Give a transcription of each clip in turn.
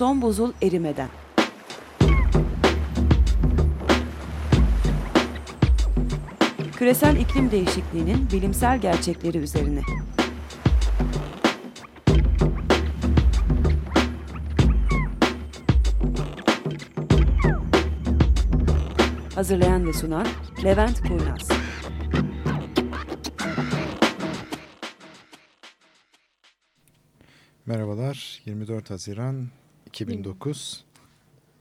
Son buzul erimeden. Küresel iklim değişikliğinin bilimsel gerçekleri üzerine. Hazırlayan ve sunan Levent Kurnaz. Merhabalar. 24 Haziran 2009.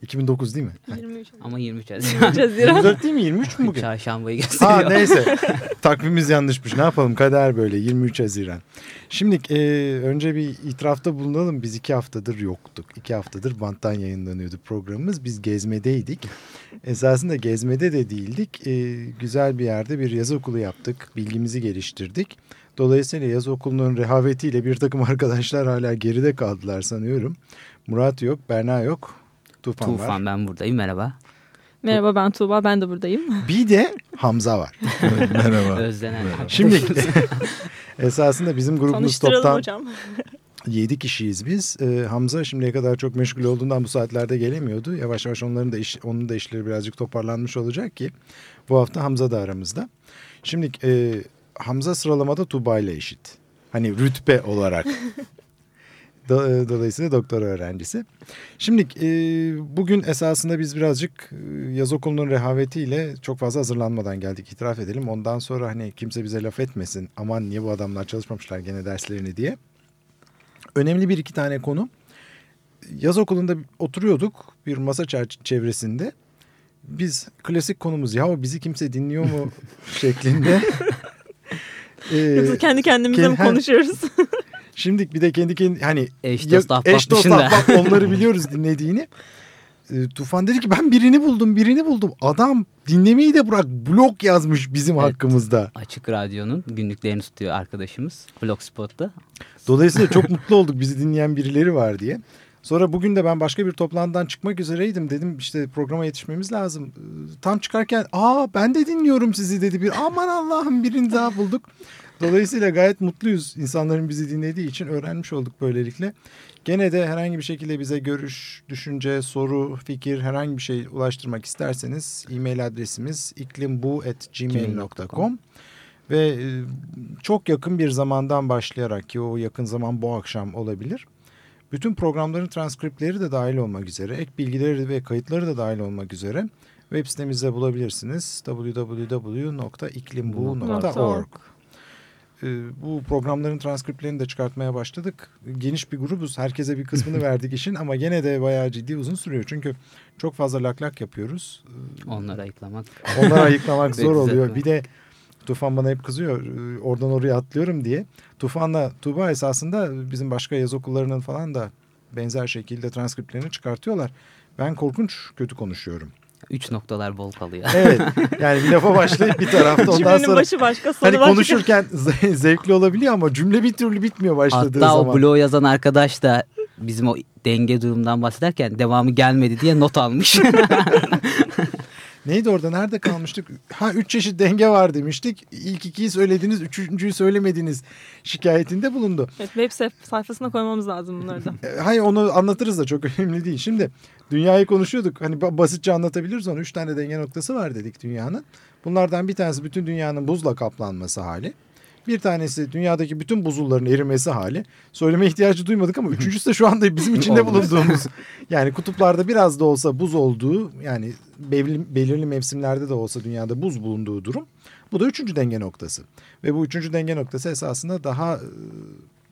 2009 değil mi? 23. Ama 23 23 Haziran. Haziran. 24 değil mi? 23 mü bugün? Çarşambayı gösteriyor. Ha neyse. Takvimimiz yanlışmış. Ne yapalım? Kader böyle. 23 Haziran. Şimdi e, önce bir itirafta bulunalım. Biz iki haftadır yoktuk. İki haftadır banttan yayınlanıyordu programımız. Biz gezmedeydik. Esasında gezmede de değildik. E, güzel bir yerde bir yaz okulu yaptık. Bilgimizi geliştirdik. Dolayısıyla yaz okulunun rehavetiyle bir takım arkadaşlar hala geride kaldılar sanıyorum. Murat yok, Berna yok. Tufan, var. Tufan ben buradayım merhaba. Merhaba ben Tuğba ben de buradayım. Bir de Hamza var. Merhaba. Özlenen. Şimdi esasında bizim grubumuz toptan hocam. 7 kişiyiz biz. Ee, Hamza şimdiye kadar çok meşgul olduğundan bu saatlerde gelemiyordu. Yavaş yavaş onların da iş, onun da işleri birazcık toparlanmış olacak ki bu hafta Hamza da aramızda. Şimdi e, Hamza sıralamada Tuba ile eşit. Hani rütbe olarak. E, Dolayısıyla doktor öğrencisi. Şimdi e, bugün esasında biz birazcık e, yaz okulunun rehavetiyle çok fazla hazırlanmadan geldik itiraf edelim. Ondan sonra hani kimse bize laf etmesin aman niye bu adamlar çalışmamışlar gene derslerini diye. Önemli bir iki tane konu. Yaz okulunda oturuyorduk bir masa çevresinde. Biz klasik konumuz ya bizi kimse dinliyor mu şeklinde. Ee, Yoksa kendi kendimize ke- mi konuşuyoruz? Şimdi bir de kendi kendi hani Eş dost ahbap eş dost ahbap onları biliyoruz dinlediğini. Ee, Tufan dedi ki ben birini buldum birini buldum. Adam dinlemeyi de bırak blog yazmış bizim Evet. hakkımızda. Açık Radyo'nun günlüklerini tutuyor arkadaşımız Blogspot'ta. Dolayısıyla çok mutlu olduk bizi dinleyen birileri var diye. Sonra bugün de ben başka bir toplantıdan çıkmak üzereydim. Dedim işte programa yetişmemiz lazım. Ee, Tam çıkarken aa ben de dinliyorum sizi dedi bir. Aman Allah'ım birini daha bulduk. Dolayısıyla gayet mutluyuz insanların bizi dinlediği için öğrenmiş olduk böylelikle. Gene de herhangi bir şekilde bize görüş, düşünce, soru, fikir herhangi bir şey ulaştırmak isterseniz e-mail adresimiz iklimbu.gmail.com ve e, çok yakın bir zamandan başlayarak ki o yakın zaman bu akşam olabilir. Bütün programların transkriptleri de dahil olmak üzere, ek bilgileri ve kayıtları da dahil olmak üzere web sitemizde bulabilirsiniz. www.iklimbu.org Ee, Bu programların transkriptlerini de çıkartmaya başladık. Geniş bir grubuz. Herkese bir kısmını verdik işin ama gene de bayağı ciddi uzun sürüyor. Çünkü çok fazla lak lak yapıyoruz. Ee, Onları ayıklamak. Onları ayıklamak zor oluyor. Bir de Tufan bana hep kızıyor e, oradan oraya atlıyorum diye. Tufan'la Tuğba esasında bizim başka yaz okullarının falan da benzer şekilde transkriptlerini çıkartıyorlar. Ben korkunç kötü konuşuyorum. Üç noktalar bol kalıyor. Evet yani bir lafa başlayıp bir tarafta ondan Cümlenin sonra başı başka sonu hani başka. konuşurken ze- zevkli olabiliyor ama cümle bir türlü bitmiyor başladığı Hatta zaman. o bloğu yazan arkadaş da bizim o denge durumdan bahsederken devamı gelmedi diye not almış. Neydi orada nerede kalmıştık? Ha üç çeşit denge var demiştik. İlk ikiyi söylediniz, üçüncüyü söylemediniz şikayetinde bulundu. Evet, web sayfasına koymamız lazım bunları da. E, Hayır onu anlatırız da çok önemli değil. Şimdi dünyayı konuşuyorduk. Hani ba- basitçe anlatabiliriz onu. Üç tane denge noktası var dedik dünyanın. Bunlardan bir tanesi bütün dünyanın buzla kaplanması hali. Bir tanesi dünyadaki bütün buzulların erimesi hali. Söyleme ihtiyacı duymadık ama üçüncüsü de şu anda bizim içinde bulunduğumuz. Yani kutuplarda biraz da olsa buz olduğu yani belirli, belirli mevsimlerde de olsa dünyada buz bulunduğu durum. Bu da üçüncü denge noktası. Ve bu üçüncü denge noktası esasında daha e,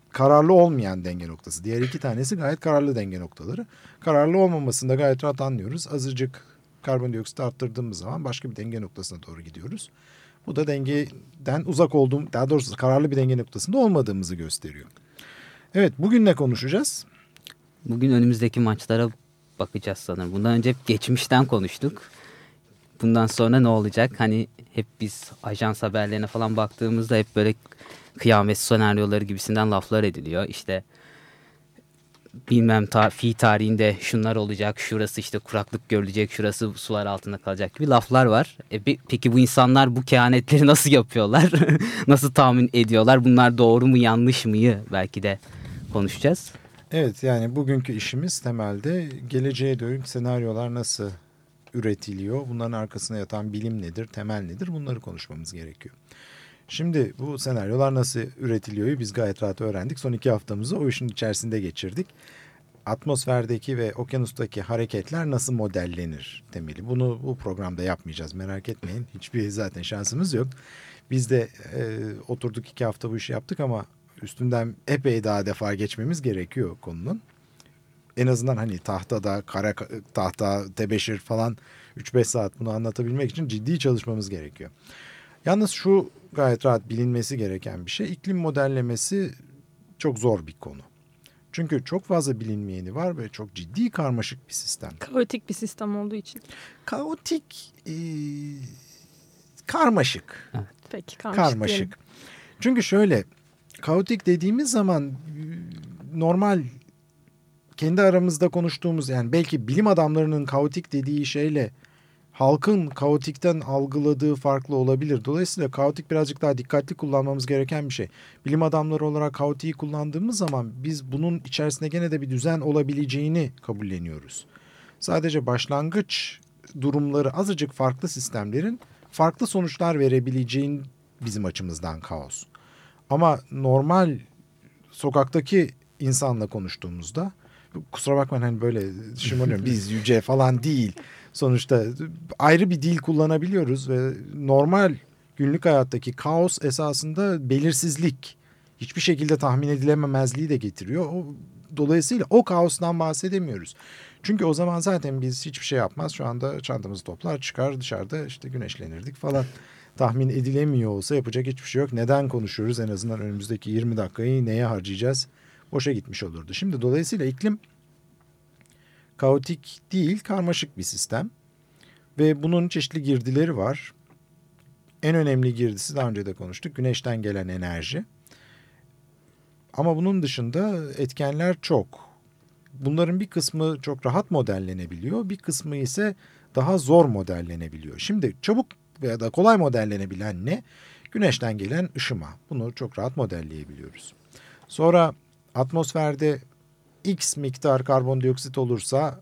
kararlı olmayan denge noktası. Diğer iki tanesi gayet kararlı denge noktaları. Kararlı olmamasını da gayet rahat anlıyoruz. Azıcık karbondioksit arttırdığımız zaman başka bir denge noktasına doğru gidiyoruz. Bu da dengeden uzak olduğum, daha doğrusu kararlı bir denge noktasında olmadığımızı gösteriyor. Evet, bugün ne konuşacağız? Bugün önümüzdeki maçlara bakacağız sanırım. Bundan önce hep geçmişten konuştuk. Bundan sonra ne olacak? Hani hep biz ajans haberlerine falan baktığımızda hep böyle kıyamet senaryoları gibisinden laflar ediliyor. İşte bilmem ta, fi tarihinde şunlar olacak, şurası işte kuraklık görülecek, şurası sular altında kalacak gibi laflar var. E, pe- peki bu insanlar bu kehanetleri nasıl yapıyorlar? nasıl tahmin ediyorlar? Bunlar doğru mu yanlış mıyı belki de konuşacağız. Evet yani bugünkü işimiz temelde geleceğe dönük senaryolar nasıl üretiliyor? Bunların arkasına yatan bilim nedir, temel nedir? Bunları konuşmamız gerekiyor. Şimdi bu senaryolar nasıl üretiliyor biz gayet rahat öğrendik. Son iki haftamızı o işin içerisinde geçirdik. Atmosferdeki ve okyanustaki hareketler nasıl modellenir temeli. Bunu bu programda yapmayacağız merak etmeyin. Hiçbir zaten şansımız yok. Biz de e, oturduk iki hafta bu işi yaptık ama üstünden epey daha defa geçmemiz gerekiyor konunun. En azından hani tahtada, kara tahta, tebeşir falan 3-5 saat bunu anlatabilmek için ciddi çalışmamız gerekiyor. Yalnız şu gayet rahat bilinmesi gereken bir şey. İklim modellemesi çok zor bir konu. Çünkü çok fazla bilinmeyeni var ve çok ciddi karmaşık bir sistem. Kaotik bir sistem olduğu için. Kaotik, e, karmaşık. Evet. Peki karmaşık. Karmaşık. Çünkü şöyle kaotik dediğimiz zaman normal kendi aramızda konuştuğumuz yani belki bilim adamlarının kaotik dediği şeyle halkın kaotikten algıladığı farklı olabilir. Dolayısıyla kaotik birazcık daha dikkatli kullanmamız gereken bir şey. Bilim adamları olarak kaotiği kullandığımız zaman biz bunun içerisinde gene de bir düzen olabileceğini kabulleniyoruz. Sadece başlangıç durumları azıcık farklı sistemlerin farklı sonuçlar verebileceğin bizim açımızdan kaos. Ama normal sokaktaki insanla konuştuğumuzda kusura bakmayın hani böyle şımarıyorum biz yüce falan değil. Sonuçta ayrı bir dil kullanabiliyoruz ve normal günlük hayattaki kaos esasında belirsizlik hiçbir şekilde tahmin edilememezliği de getiriyor. O, dolayısıyla o kaostan bahsedemiyoruz. Çünkü o zaman zaten biz hiçbir şey yapmaz. Şu anda çantamızı toplar çıkar dışarıda işte güneşlenirdik falan. Tahmin edilemiyor olsa yapacak hiçbir şey yok. Neden konuşuyoruz en azından önümüzdeki 20 dakikayı neye harcayacağız? Boşa gitmiş olurdu. Şimdi dolayısıyla iklim kaotik değil karmaşık bir sistem. Ve bunun çeşitli girdileri var. En önemli girdisi daha önce de konuştuk. Güneşten gelen enerji. Ama bunun dışında etkenler çok. Bunların bir kısmı çok rahat modellenebiliyor. Bir kısmı ise daha zor modellenebiliyor. Şimdi çabuk veya da kolay modellenebilen ne? Güneşten gelen ışıma. Bunu çok rahat modelleyebiliyoruz. Sonra atmosferde X miktar karbondioksit olursa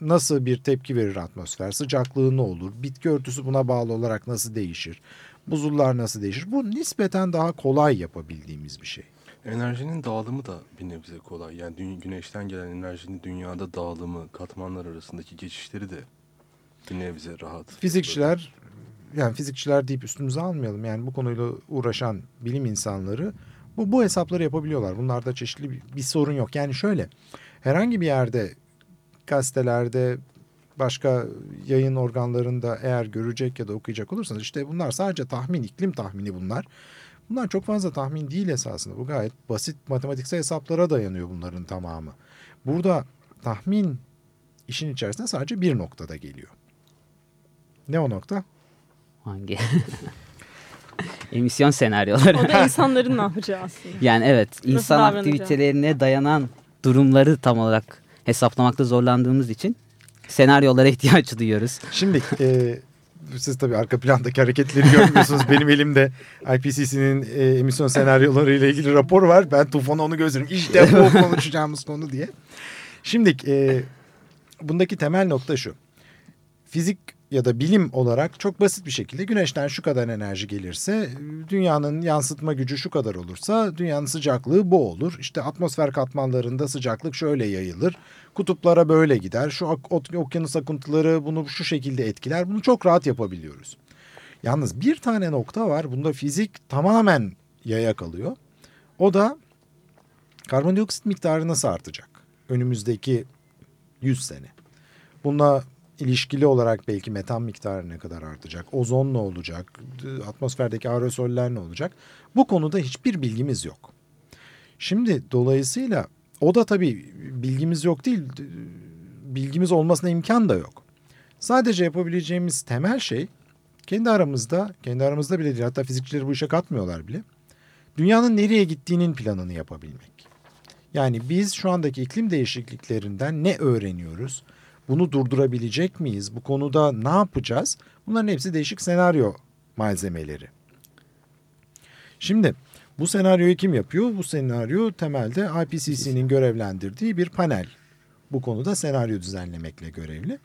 nasıl bir tepki verir atmosfer? Sıcaklığı ne olur? Bitki örtüsü buna bağlı olarak nasıl değişir? Buzullar nasıl değişir? Bu nispeten daha kolay yapabildiğimiz bir şey. Enerjinin dağılımı da bir nebze kolay. Yani güneşten gelen enerjinin dünyada dağılımı, katmanlar arasındaki geçişleri de bir nebze rahat. Fizikçiler yani fizikçiler deyip üstümüze almayalım. Yani bu konuyla uğraşan bilim insanları bu, bu hesapları yapabiliyorlar. Bunlarda çeşitli bir, bir sorun yok. Yani şöyle herhangi bir yerde gazetelerde başka yayın organlarında eğer görecek ya da okuyacak olursanız işte bunlar sadece tahmin, iklim tahmini bunlar. Bunlar çok fazla tahmin değil esasında. Bu gayet basit matematiksel hesaplara dayanıyor bunların tamamı. Burada tahmin işin içerisinde sadece bir noktada geliyor. Ne o nokta? Hangi? Emisyon senaryoları. O da insanların ne yapacağı aslında. Yani evet insan aktivitelerine dayanan durumları tam olarak hesaplamakta zorlandığımız için senaryolara ihtiyaç duyuyoruz. Şimdi e, siz tabii arka plandaki hareketleri görmüyorsunuz. Benim elimde IPCC'nin e, emisyon senaryoları ile ilgili rapor var. Ben tufana onu gözlerim. İşte bu konuşacağımız konu diye. Şimdi e, bundaki temel nokta şu. Fizik ya da bilim olarak çok basit bir şekilde güneşten şu kadar enerji gelirse dünyanın yansıtma gücü şu kadar olursa dünyanın sıcaklığı bu olur. İşte atmosfer katmanlarında sıcaklık şöyle yayılır. Kutuplara böyle gider. Şu ok okyanus akıntıları bunu şu şekilde etkiler. Bunu çok rahat yapabiliyoruz. Yalnız bir tane nokta var. Bunda fizik tamamen yaya kalıyor. O da karbondioksit miktarı nasıl artacak? Önümüzdeki 100 sene. Bunda ilişkili olarak belki metan miktarı ne kadar artacak, ozon ne olacak, atmosferdeki aerosoller ne olacak? Bu konuda hiçbir bilgimiz yok. Şimdi dolayısıyla o da tabii bilgimiz yok değil, bilgimiz olmasına imkan da yok. Sadece yapabileceğimiz temel şey kendi aramızda, kendi aramızda bile değil hatta fizikçileri bu işe katmıyorlar bile. Dünyanın nereye gittiğinin planını yapabilmek. Yani biz şu andaki iklim değişikliklerinden ne öğreniyoruz? Bunu durdurabilecek miyiz? Bu konuda ne yapacağız? Bunların hepsi değişik senaryo malzemeleri. Şimdi Bu senaryoyu kim yapıyor? Bu senaryo temelde IPCC'nin görevlendirdiği bir panel. Bu konuda senaryo düzenlemekle görevli.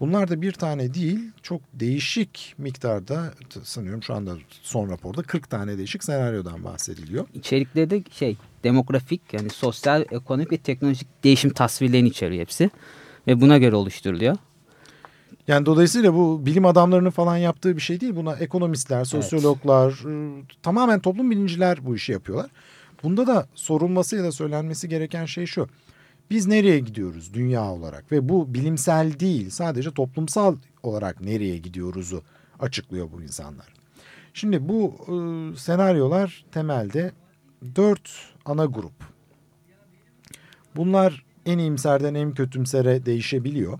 Bunlar da bir tane değil çok değişik miktarda sanıyorum şu anda son raporda 40 tane değişik senaryodan bahsediliyor. İçerikleri de şey demografik yani sosyal, ekonomik ve teknolojik değişim tasvirlerini içeriyor hepsi. Ve buna göre oluşturuluyor. Yani dolayısıyla bu bilim adamlarının falan yaptığı bir şey değil. Buna ekonomistler, sosyologlar, evet. tamamen toplum bilimciler bu işi yapıyorlar. Bunda da sorulması ya da söylenmesi gereken şey şu. Biz nereye gidiyoruz dünya olarak ve bu bilimsel değil sadece toplumsal olarak nereye gidiyoruzu açıklıyor bu insanlar. Şimdi bu e, senaryolar temelde dört ana grup. Bunlar en iyimserden en kötümsere değişebiliyor.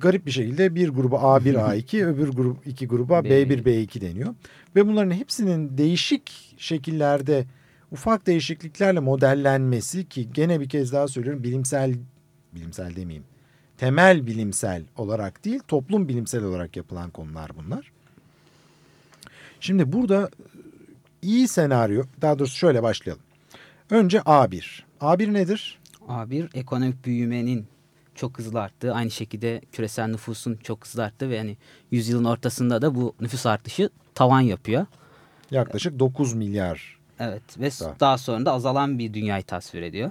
Garip bir şekilde bir gruba A1, A2, öbür grup iki gruba B1, B2 deniyor. Ve bunların hepsinin değişik şekillerde ufak değişikliklerle modellenmesi ki gene bir kez daha söylüyorum bilimsel bilimsel demeyeyim. Temel bilimsel olarak değil toplum bilimsel olarak yapılan konular bunlar. Şimdi burada iyi senaryo daha doğrusu şöyle başlayalım. Önce A1. A1 nedir? A1 ekonomik büyümenin çok hızlı arttığı aynı şekilde küresel nüfusun çok hızlı arttığı ve yani yüzyılın ortasında da bu nüfus artışı tavan yapıyor. Yaklaşık 9 milyar Evet ve daha. daha sonra da azalan bir dünyayı tasvir ediyor.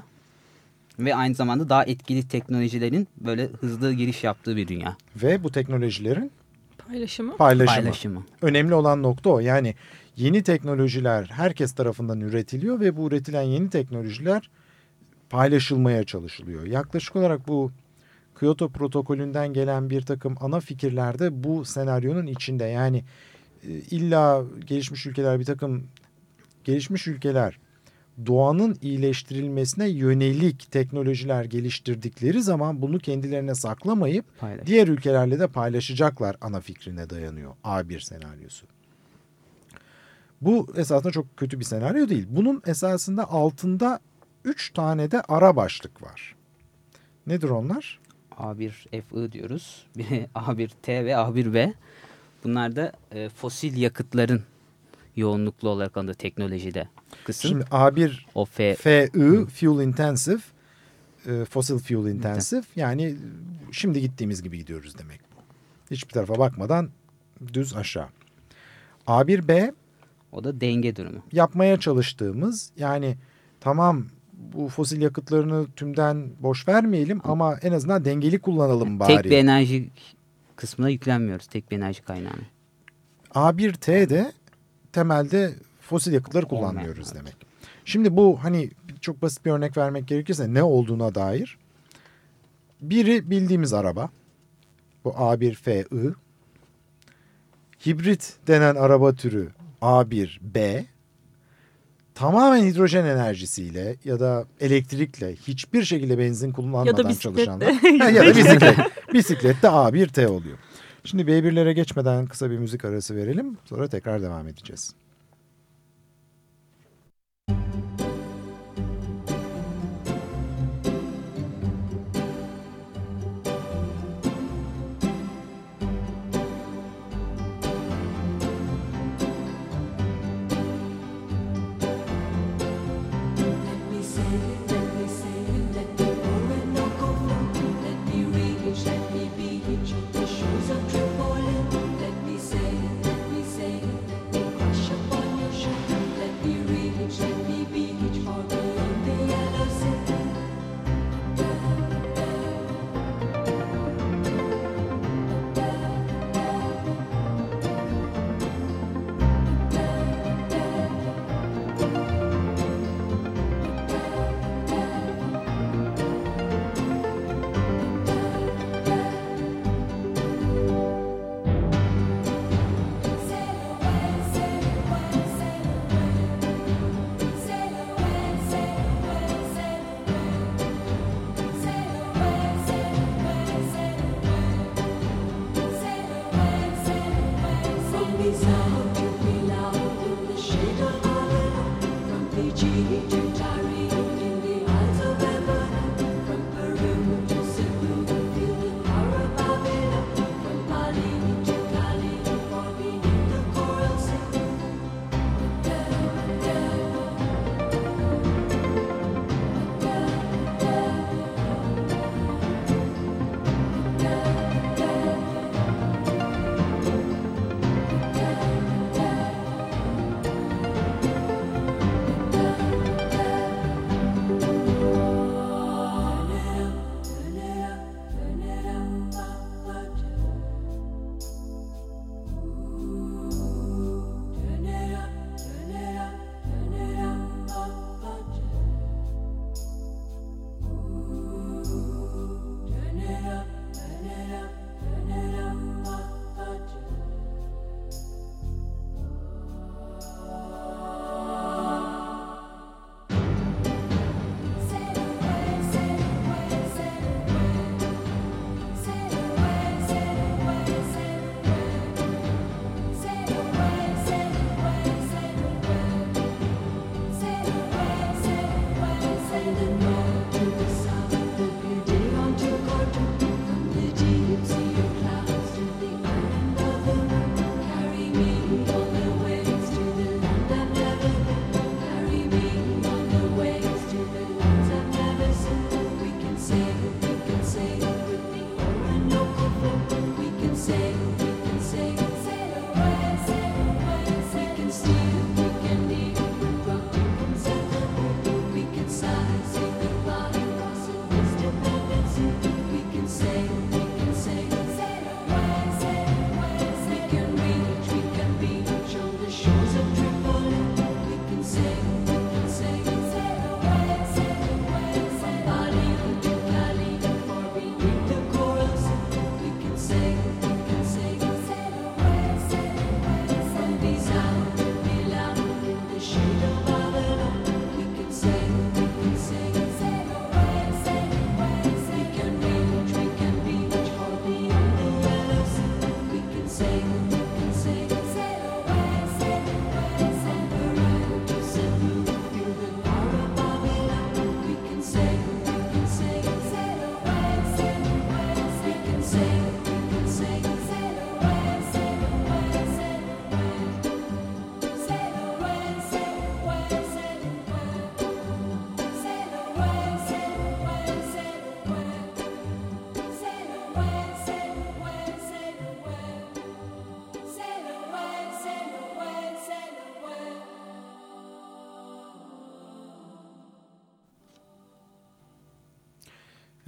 Ve aynı zamanda daha etkili teknolojilerin böyle hızlı giriş yaptığı bir dünya. Ve bu teknolojilerin paylaşımı. Paylaşımı. paylaşımı. Önemli olan nokta o. Yani yeni teknolojiler herkes tarafından üretiliyor ve bu üretilen yeni teknolojiler paylaşılmaya çalışılıyor. Yaklaşık olarak bu Kyoto protokolünden gelen bir takım ana fikirlerde bu senaryonun içinde. Yani e, illa gelişmiş ülkeler bir takım gelişmiş ülkeler doğanın iyileştirilmesine yönelik teknolojiler geliştirdikleri zaman bunu kendilerine saklamayıp Paylaş. diğer ülkelerle de paylaşacaklar ana fikrine dayanıyor A1 senaryosu. Bu esasında çok kötü bir senaryo değil. Bunun esasında altında üç tane de ara başlık var. Nedir onlar? A1FI diyoruz. A1T ve A1B. Bunlar da e, fosil yakıtların yoğunluklu olarak anında teknolojide kısım. Şimdi A1 o F, FI Fuel Intensive e, Fossil Fuel Intensive yani şimdi gittiğimiz gibi gidiyoruz demek bu. Hiçbir tarafa bakmadan düz aşağı. A1B o da denge durumu. Yapmaya çalıştığımız yani tamam bu fosil yakıtlarını tümden boş vermeyelim ama en azından dengeli kullanalım bari. Tek bir enerji kısmına yüklenmiyoruz. Tek bir enerji kaynağına. A1T de temelde fosil yakıtları kullanmıyoruz demek. Şimdi bu hani çok basit bir örnek vermek gerekirse ne olduğuna dair. Biri bildiğimiz araba. Bu A1FI. Hibrit denen araba türü A1B. Tamamen hidrojen enerjisiyle ya da elektrikle hiçbir şekilde benzin kullanmadan ya çalışanlar. ya da bisiklet. Bisiklette A1T oluyor. Şimdi B1'lere geçmeden kısa bir müzik arası verelim. Sonra tekrar devam edeceğiz.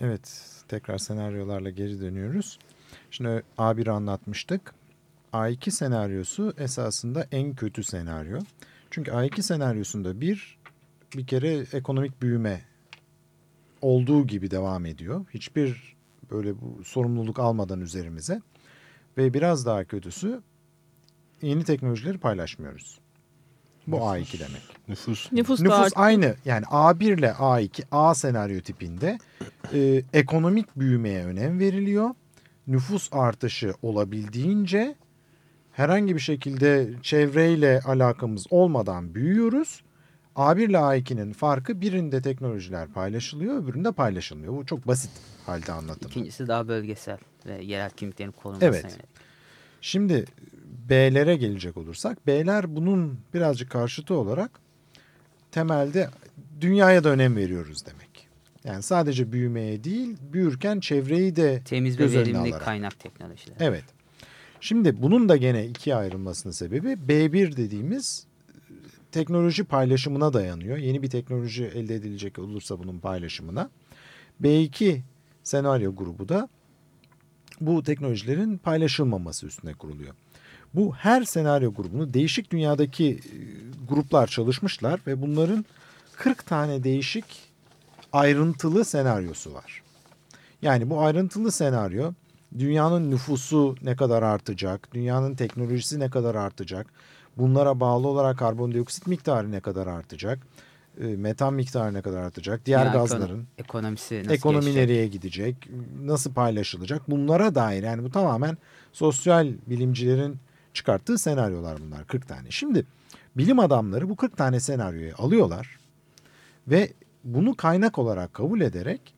Evet tekrar senaryolarla geri dönüyoruz. Şimdi A1'i anlatmıştık. A2 senaryosu esasında en kötü senaryo. Çünkü A2 senaryosunda bir bir kere ekonomik büyüme olduğu gibi devam ediyor. Hiçbir böyle bu sorumluluk almadan üzerimize. Ve biraz daha kötüsü yeni teknolojileri paylaşmıyoruz. Bu A2 demek. Nüfus. Nüfus, Nüfus art- aynı yani A1 ile A2 A senaryo tipinde e, ekonomik büyümeye önem veriliyor. Nüfus artışı olabildiğince herhangi bir şekilde çevreyle alakamız olmadan büyüyoruz. A1 ile A2'nin farkı birinde teknolojiler paylaşılıyor öbüründe paylaşılmıyor. Bu çok basit halde anlatım. İkincisi daha bölgesel ve yerel kimliklerin korunmasına Evet. yönelik. Şimdi B'lere gelecek olursak B'ler bunun birazcık karşıtı olarak temelde dünyaya da önem veriyoruz demek. Yani sadece büyümeye değil büyürken çevreyi de Temiz ve verimli alarak. kaynak teknolojileri. Evet. Şimdi bunun da gene ikiye ayrılmasının sebebi B1 dediğimiz e, teknoloji paylaşımına dayanıyor. Yeni bir teknoloji elde edilecek olursa bunun paylaşımına. B2 senaryo grubu da bu teknolojilerin paylaşılmaması üstüne kuruluyor. Bu her senaryo grubunu değişik dünyadaki e, gruplar çalışmışlar ve bunların 40 tane değişik ayrıntılı senaryosu var. Yani bu ayrıntılı senaryo dünyanın nüfusu ne kadar artacak, dünyanın teknolojisi ne kadar artacak, bunlara bağlı olarak karbondioksit miktarı ne kadar artacak, e, metan miktarı ne kadar artacak, diğer Dünya gazların Ekonomisi nasıl ekonomi gelişecek? nereye gidecek, nasıl paylaşılacak bunlara dair yani bu tamamen sosyal bilimcilerin çıkarttığı senaryolar bunlar 40 tane. Şimdi bilim adamları bu 40 tane senaryoyu alıyorlar ve bunu kaynak olarak kabul ederek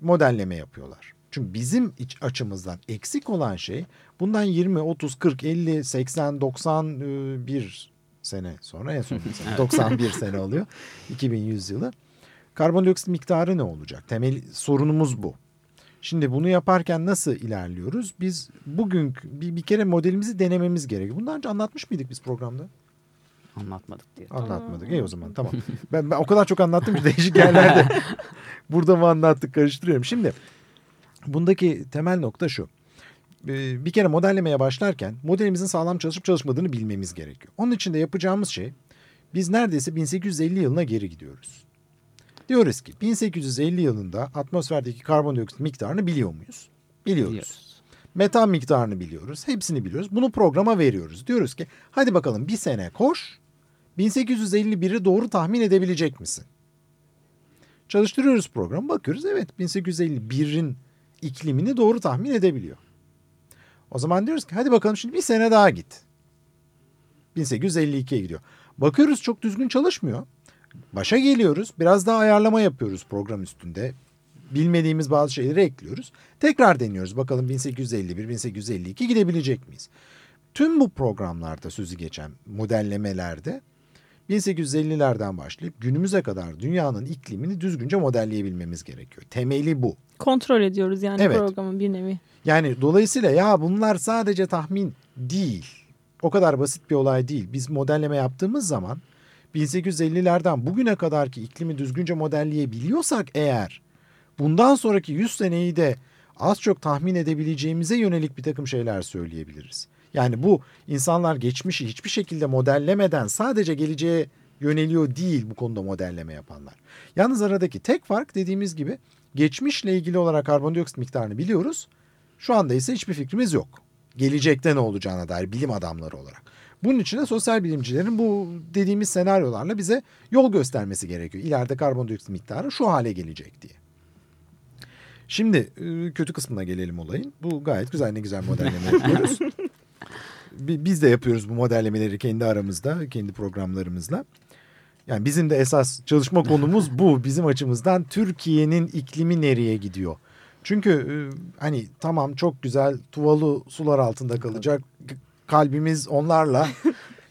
modelleme yapıyorlar. Çünkü bizim iç açımızdan eksik olan şey bundan 20, 30, 40, 50, 80, 91 sene sonra en son sene 91 sene oluyor 2100 yılı. Karbondioksit miktarı ne olacak? Temel sorunumuz bu. Şimdi bunu yaparken nasıl ilerliyoruz? Biz bugün bir, bir kere modelimizi denememiz gerekiyor. Bundan önce anlatmış mıydık biz programda? Anlatmadık diye. Anlatmadık. İyi o zaman tamam. Ben, ben o kadar çok anlattım ki değişik yerlerde. Burada mı anlattık karıştırıyorum. Şimdi bundaki temel nokta şu. Ee, Bir kere modellemeye başlarken modelimizin sağlam çalışıp çalışmadığını bilmemiz gerekiyor. Onun için de yapacağımız şey biz neredeyse 1850 yılına geri gidiyoruz. Diyoruz ki 1850 yılında atmosferdeki karbondioksit miktarını biliyor muyuz? Biliyoruz. Biliyoruz. Metan miktarını biliyoruz. Hepsini biliyoruz. Bunu programa veriyoruz. Diyoruz ki hadi bakalım bir sene koş. 1851'i doğru tahmin edebilecek misin? Çalıştırıyoruz programı. Bakıyoruz evet 1851'in iklimini doğru tahmin edebiliyor. O zaman diyoruz ki hadi bakalım şimdi bir sene daha git. 1852'ye gidiyor. Bakıyoruz çok düzgün çalışmıyor. Başa geliyoruz. Biraz daha ayarlama yapıyoruz program üstünde. Bilmediğimiz bazı şeyleri ekliyoruz. Tekrar deniyoruz. Bakalım 1851, 1852 gidebilecek miyiz? Tüm bu programlarda sözü geçen modellemelerde 1850'lerden başlayıp günümüze kadar dünyanın iklimini düzgünce modelleyebilmemiz gerekiyor. Temeli bu. Kontrol ediyoruz yani Evet. programın bir nevi. Yani dolayısıyla ya bunlar sadece tahmin değil. O kadar basit bir olay değil. Biz modelleme yaptığımız zaman 1850'lerden bugüne kadarki iklimi düzgünce modelleyebiliyorsak eğer bundan sonraki 100 seneyi de az çok tahmin edebileceğimize yönelik bir takım şeyler söyleyebiliriz. Yani bu insanlar geçmişi hiçbir şekilde modellemeden sadece geleceğe yöneliyor değil bu konuda modelleme yapanlar. Yalnız aradaki tek fark dediğimiz gibi geçmişle ilgili olarak karbondioksit miktarını biliyoruz. Şu anda ise hiçbir fikrimiz yok. Gelecekte ne olacağına dair bilim adamları olarak. Bunun için de sosyal bilimcilerin bu dediğimiz senaryolarla bize yol göstermesi gerekiyor. İleride karbondioksit miktarı şu hale gelecek diye. Şimdi e, kötü kısmına gelelim olayın. Bu gayet güzel ne güzel modelleme yapıyoruz. Bi- Biz de yapıyoruz bu modellemeleri kendi aramızda, kendi programlarımızla. Yani bizim de esas çalışma konumuz bu. Bizim açımızdan Türkiye'nin iklimi nereye gidiyor? Çünkü e, hani tamam çok güzel tuvalı sular altında kalacak. Kalbimiz onlarla.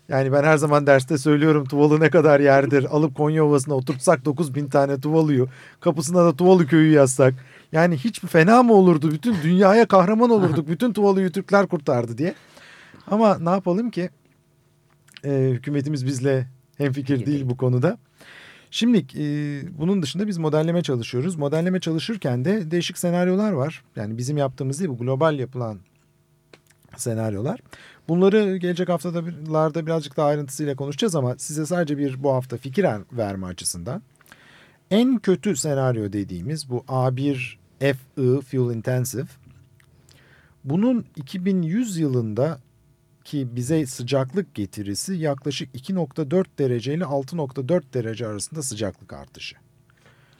Yani ben her zaman derste söylüyorum tuvalı ne kadar yerdir. Alıp Konya Ovası'na oturtsak 9 bin tane tuvalıyı. Kapısına da tuvalı köyü yazsak. Yani hiç fena mı olurdu? Bütün dünyaya kahraman olurduk. Bütün tuvalıyı Türkler kurtardı diye. Ama ne yapalım ki? Ee, hükümetimiz bizle hemfikir değil bu konuda. Şimdi e, bunun dışında biz modelleme çalışıyoruz. Modelleme çalışırken de değişik senaryolar var. Yani bizim yaptığımız değil bu global yapılan senaryolar. Bunları gelecek haftalarda birazcık daha ayrıntısıyla konuşacağız ama size sadece bir bu hafta fikir verme açısından. En kötü senaryo dediğimiz bu A1 FI Fuel Intensive. Bunun 2100 yılında ki bize sıcaklık getirisi yaklaşık 2.4 derece ile 6.4 derece arasında sıcaklık artışı.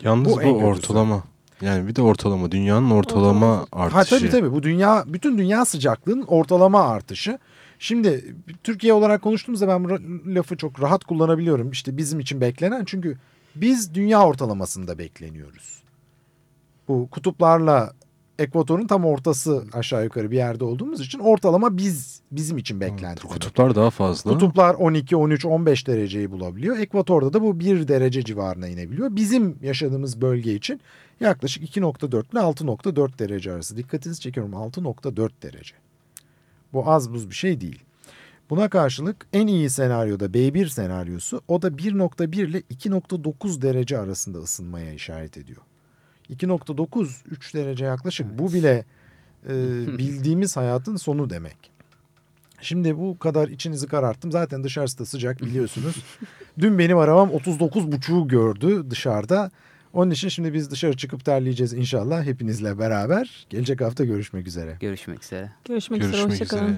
Yalnız bu, bu ortalama. Yani bir de ortalama. Dünyanın ortalama, ortalama. artışı. Ha tabii tabii bu dünya bütün dünya sıcaklığının ortalama artışı. Şimdi Türkiye olarak konuştuğumuzda ben bu lafı çok rahat kullanabiliyorum. İşte bizim için beklenen çünkü biz dünya ortalamasında bekleniyoruz. Bu kutuplarla ekvatorun tam ortası aşağı yukarı bir yerde olduğumuz için ortalama biz bizim için beklenti. Kutuplar daha fazla. Kutuplar 12, 13, 15 dereceyi bulabiliyor. Ekvatorda da bu 1 derece civarına inebiliyor. Bizim yaşadığımız bölge için yaklaşık 2.4 ile 6.4 derece arası. Dikkatinizi çekiyorum 6.4 derece. Bu az buz bir şey değil. Buna karşılık en iyi senaryoda B1 senaryosu o da 1.1 ile 2.9 derece arasında ısınmaya işaret ediyor. 2.9 3 derece yaklaşık evet. bu bile e, bildiğimiz hayatın sonu demek. Şimdi bu kadar içinizi kararttım. Zaten dışarısı da sıcak biliyorsunuz. Dün benim arabam 39.5'u gördü dışarıda. Onun için şimdi biz dışarı çıkıp terleyeceğiz inşallah hepinizle beraber. Gelecek hafta görüşmek üzere. Görüşmek üzere. Görüşmek, görüşmek üzere. Hoşçakalın.